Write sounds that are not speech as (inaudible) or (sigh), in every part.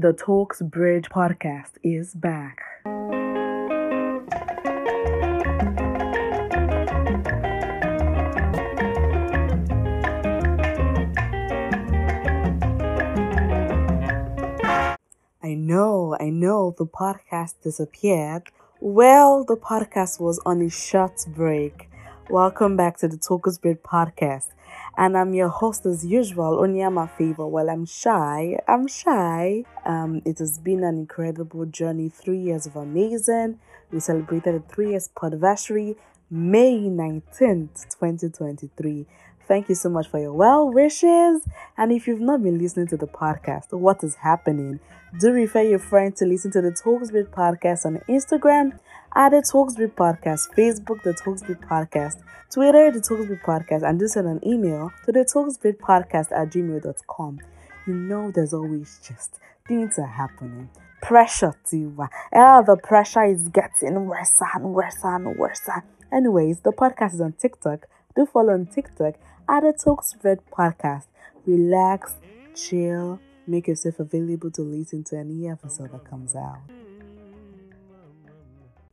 The Talks Bridge podcast is back. I know, I know the podcast disappeared. Well, the podcast was on a short break. Welcome back to the Talks Bridge podcast and I'm your host as usual, Onyama Favor. Well, I'm shy. I'm shy. Um, it has been an incredible journey. Three years of amazing. We celebrated the three years anniversary, May 19th, 2023. Thank you so much for your well wishes. And if you've not been listening to the podcast, what is happening? Do refer your friends to listen to the Talks Bridge podcast on Instagram at the Talks Bridge podcast, Facebook, the Talks Bridge podcast, Twitter, the Talks Bridge podcast, and do send an email to the Talks Bridge podcast at gmail.com. You know, there's always just things are happening. Pressure to, uh, the pressure is getting worse and worse and worse. Anyways, the podcast is on TikTok. Do follow on TikTok at the Talks Bridge podcast. Relax, chill, make yourself available to listen to any episode that comes out.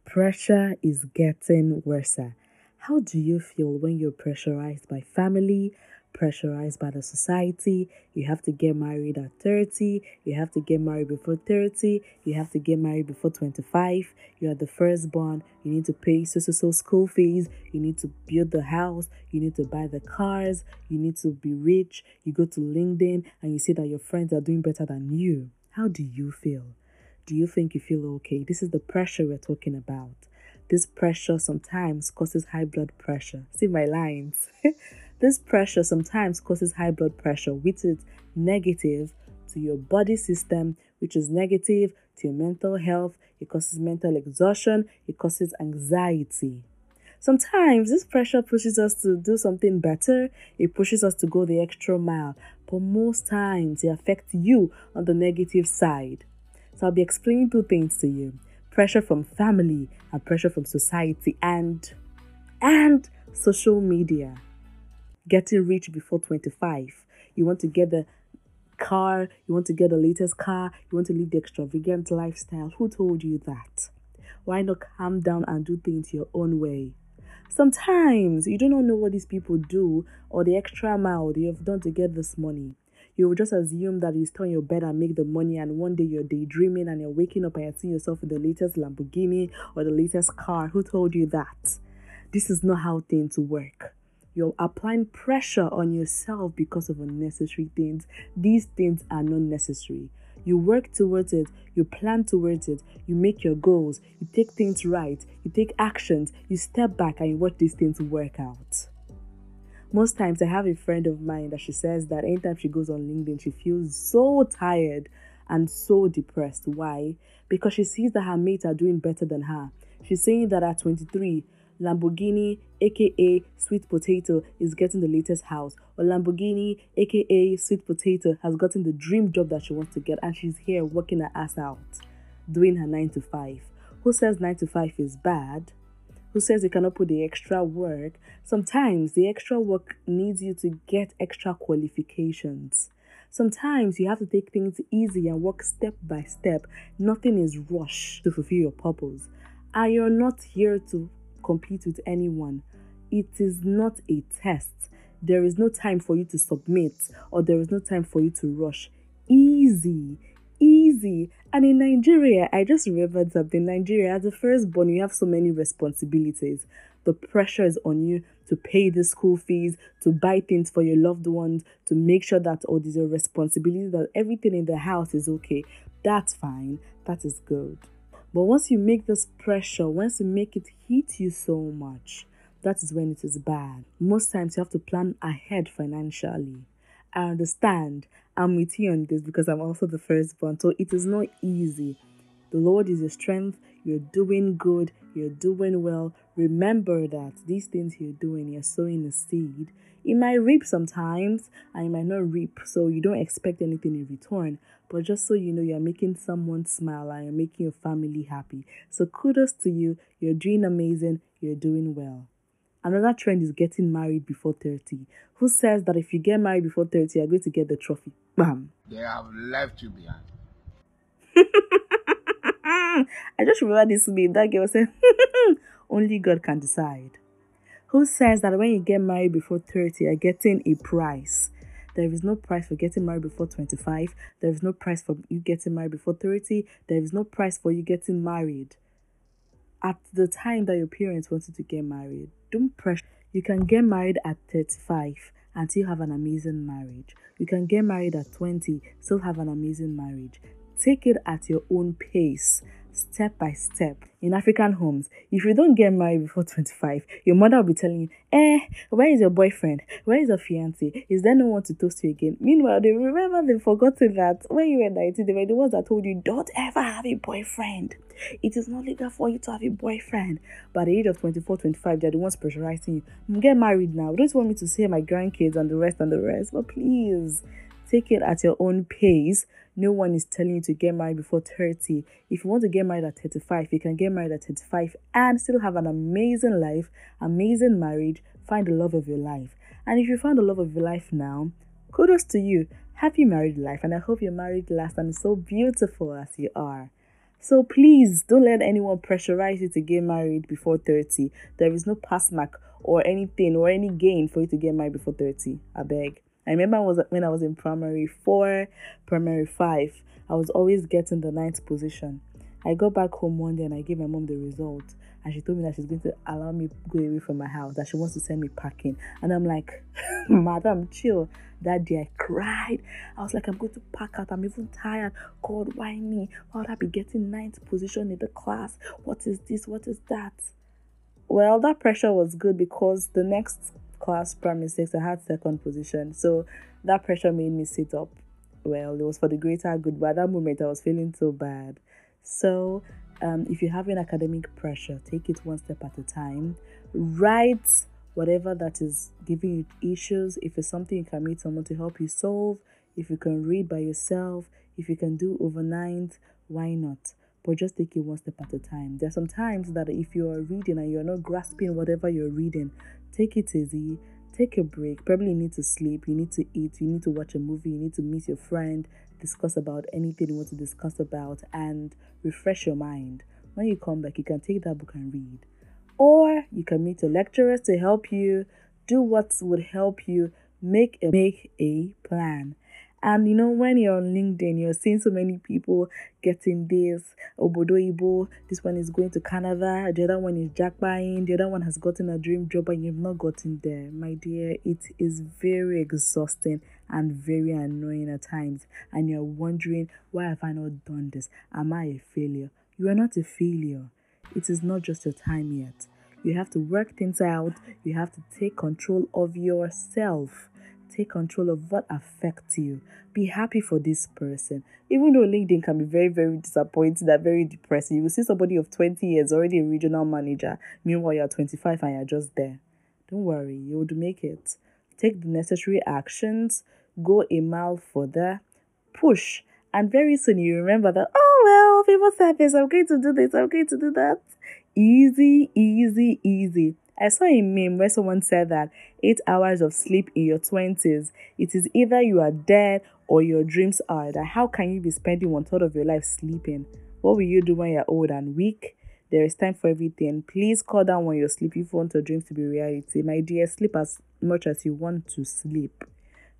Pressure is getting worse. How do you feel when you're pressurized by family, pressurized by the society? You have to get married at 30, you have to get married before 30, you have to get married before 25, you are the firstborn, you need to pay so so so school fees, you need to build the house, you need to buy the cars, you need to be rich, you go to LinkedIn and you see that your friends are doing better than you. How do you feel? Do you think you feel okay? This is the pressure we're talking about. This pressure sometimes causes high blood pressure. See my lines. (laughs) this pressure sometimes causes high blood pressure, which is negative to your body system, which is negative to your mental health. It causes mental exhaustion, it causes anxiety. Sometimes this pressure pushes us to do something better, it pushes us to go the extra mile, but most times it affects you on the negative side. So I'll be explaining two things to you pressure from family and pressure from society and and social media. Getting rich before 25. You want to get the car, you want to get the latest car, you want to live the extravagant lifestyle. Who told you that? Why not calm down and do things your own way? Sometimes you do not know what these people do or the extra mile they have done to get this money you will just assume that you stay on your bed and make the money, and one day you're daydreaming and you're waking up and you're seeing yourself in the latest Lamborghini or the latest car. Who told you that? This is not how things work. You're applying pressure on yourself because of unnecessary things. These things are not necessary. You work towards it, you plan towards it, you make your goals, you take things right, you take actions, you step back and you watch these things work out. Most times, I have a friend of mine that she says that anytime she goes on LinkedIn, she feels so tired and so depressed. Why? Because she sees that her mates are doing better than her. She's saying that at 23, Lamborghini, aka Sweet Potato, is getting the latest house, or Lamborghini, aka Sweet Potato, has gotten the dream job that she wants to get, and she's here working her ass out, doing her 9 to 5. Who says 9 to 5 is bad? who says you cannot put the extra work, sometimes the extra work needs you to get extra qualifications. Sometimes you have to take things easy and work step by step. Nothing is rushed to fulfill your purpose. And you're not here to compete with anyone. It is not a test. There is no time for you to submit or there is no time for you to rush. Easy easy. And in Nigeria, I just remembered something. Nigeria, as a firstborn, you have so many responsibilities. The pressure is on you to pay the school fees, to buy things for your loved ones, to make sure that all these are responsibilities, that everything in the house is okay. That's fine. That is good. But once you make this pressure, once you make it hit you so much, that is when it is bad. Most times you have to plan ahead financially. I understand. I'm with you on this because I'm also the firstborn. So it is not easy. The Lord is your strength. You're doing good. You're doing well. Remember that these things you're doing, you're sowing a seed. It might reap sometimes and it might not reap. So you don't expect anything in return. But just so you know, you're making someone smile and you're making your family happy. So kudos to you. You're doing amazing. You're doing well. Another trend is getting married before 30. Who says that if you get married before 30, you're going to get the trophy? Bam. They have left you behind. (laughs) Mm, I just remember this meme. That girl said, hmm, hmm, hmm, Only God can decide. Who says that when you get married before 30, you're getting a price? There is no price for getting married before 25. There is no price for you getting married before 30. There is no price for you getting married at the time that your parents wanted to get married. Don't pressure. You can get married at 35 and still have an amazing marriage. You can get married at 20, still have an amazing marriage. Take it at your own pace step by step. In African homes, if you don't get married before 25, your mother will be telling you, eh, where is your boyfriend? Where is your fiance? Is there no one to toast you again? Meanwhile, they remember they've forgotten that when you were 19, they were the ones that told you, don't ever have a boyfriend. It is not legal for you to have a boyfriend. But at the age of 24, 25, they're the ones pressurizing you. Get married now. Don't you want me to see my grandkids and the rest and the rest. But please, take it at your own pace no one is telling you to get married before 30. If you want to get married at 35, you can get married at 35 and still have an amazing life, amazing marriage, find the love of your life. And if you found the love of your life now, kudos to you. Happy married life, and I hope your marriage lasts and is so beautiful as you are. So please don't let anyone pressurize you to get married before 30. There is no pass mark or anything or any gain for you to get married before 30. I beg. I remember was when I was in primary four, primary five, I was always getting the ninth position. I got back home one day and I gave my mom the result, and she told me that she's going to allow me go away from my house, that she wants to send me packing. And I'm like, (laughs) Madam, chill. That day I cried. I was like, I'm going to pack out. I'm even tired. God, why me? Why would I be getting ninth position in the class? What is this? What is that? Well, that pressure was good because the next class primary six, I had second position. So that pressure made me sit up. Well, it was for the greater good, but at that moment I was feeling so bad. So um, if you're having academic pressure, take it one step at a time. Write whatever that is giving you issues. If it's something you can meet someone to help you solve, if you can read by yourself, if you can do overnight, why not? But just take it one step at a time. There are some times that if you are reading and you're not grasping whatever you're reading, Take it easy. Take a break. Probably you need to sleep. You need to eat. You need to watch a movie. You need to meet your friend. Discuss about anything you want to discuss about and refresh your mind. When you come back, you can take that book and read. Or you can meet your lecturers to help you do what would help you make a make a plan. And you know, when you're on LinkedIn, you're seeing so many people getting this Obodo Oyibo, this one is going to Canada, the other one is jackpotting, the other one has gotten a dream job and you've not gotten there. My dear, it is very exhausting and very annoying at times. And you're wondering, why have I not done this? Am I a failure? You are not a failure. It is not just your time yet. You have to work things out. You have to take control of yourself take control of what affects you. Be happy for this person. Even though LinkedIn can be very, very disappointing and very depressing, you will see somebody of 20 years already a regional manager. Meanwhile, you're 25 and you're just there. Don't worry, you would make it. Take the necessary actions, go a mile further, push, and very soon you remember that, oh well, people said this, I'm going to do this, I'm going to do that. Easy, easy, easy. I saw a meme where someone said that eight hours of sleep in your 20s, it is either you are dead or your dreams are. That how can you be spending one third of your life sleeping? What will you do when you're old and weak? There is time for everything. Please call down when you sleep if you want your dreams to be reality. My dear, sleep as much as you want to sleep.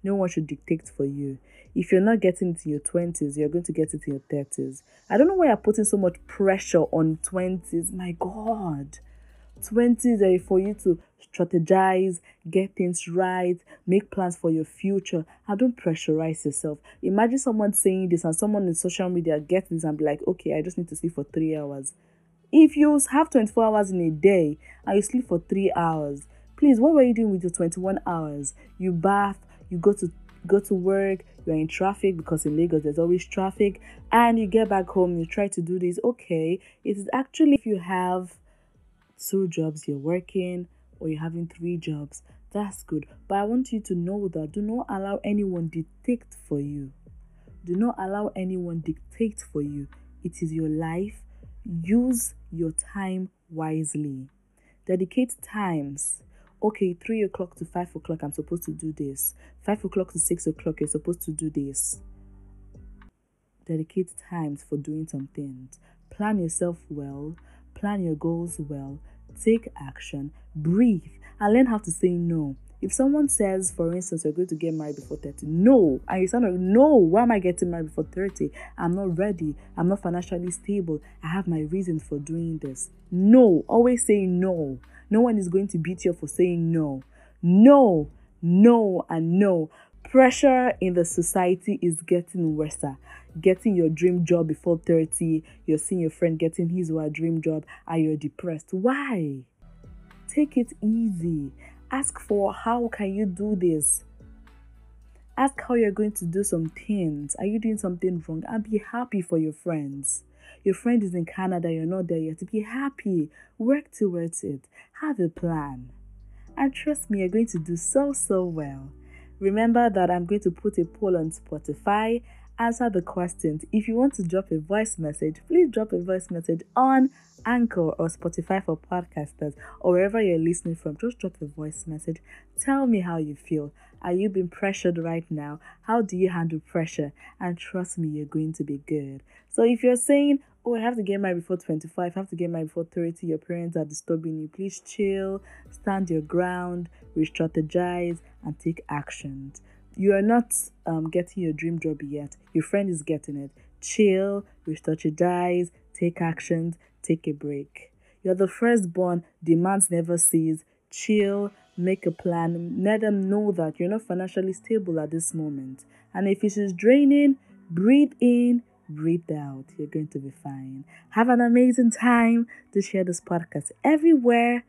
No one should dictate for you. If you're not getting it in your 20s, you're going to get it in your 30s. I don't know why you're putting so much pressure on 20s. My God. 20s are eh, for you to strategize, get things right, make plans for your future, and don't pressurize yourself. Imagine someone saying this and someone in social media gets this and be like, okay, I just need to sleep for three hours. If you have 24 hours in a day and you sleep for three hours, please, what were you doing with your 21 hours? You bath, you go to go to work, you're in traffic because in Lagos there's always traffic, and you get back home, you try to do this. Okay, it is actually if you have two jobs you're working or you're having three jobs, that's good. But I want you to know that do not allow anyone dictate for you. Do not allow anyone dictate for you. It is your life. Use your time wisely. Dedicate times. Okay, three o'clock to five o'clock, I'm supposed to do this. Five o'clock to six o'clock, you're supposed to do this. dedicate times for doing some things. Plan yourself well, plan your goals well, take action, breathe, and learn how to say no. If someone says, for instance, you're going to get married before 30, no, and you sound like, no, why am I getting married before 30? I'm not ready. I'm not financially stable. I have my reasons for doing this. No, always say no. No one is going to beat you for saying no. No, no, and no. Pressure in the society is getting worse. Getting your dream job before 30, you're seeing your friend getting his or her dream job, and you're depressed. Why? Take it easy. Ask for how can you do this? Ask how you're going to do some things. Are you doing something wrong? And be happy for your friends. Your friend is in Canada, you're not there yet. Be happy. Work towards it. Have a plan. And trust me, you're going to do so, so well. Remember that I'm going to put a poll on Spotify. Answer the questions. If you want to drop a voice message, please drop a voice message on Anchor or Spotify for podcasters or wherever you're listening from. Just drop a voice message. Tell me how you feel. Are you being pressured right now? How do you handle pressure? And trust me, you're going to be good. So if you're saying, oh, I have to get married before 25, I have to get married before 30, your parents are disturbing you, please chill, stand your ground, re strategize, and take actions. You are not um, getting your dream job yet, your friend is getting it. Chill, re strategize, take actions, take a break. You're the firstborn, demands never cease. Chill, make a plan, let them know that you're not financially stable at this moment. And if it is draining, breathe in, breathe out. You're going to be fine. Have an amazing time to share this podcast everywhere.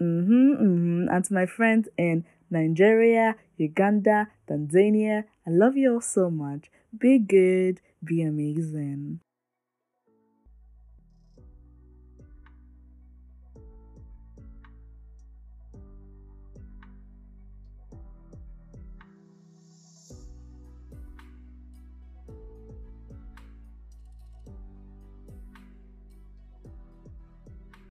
Mm-hmm, mm-hmm. And to my friends in Nigeria, Uganda, Tanzania, I love you all so much. Be good, be amazing.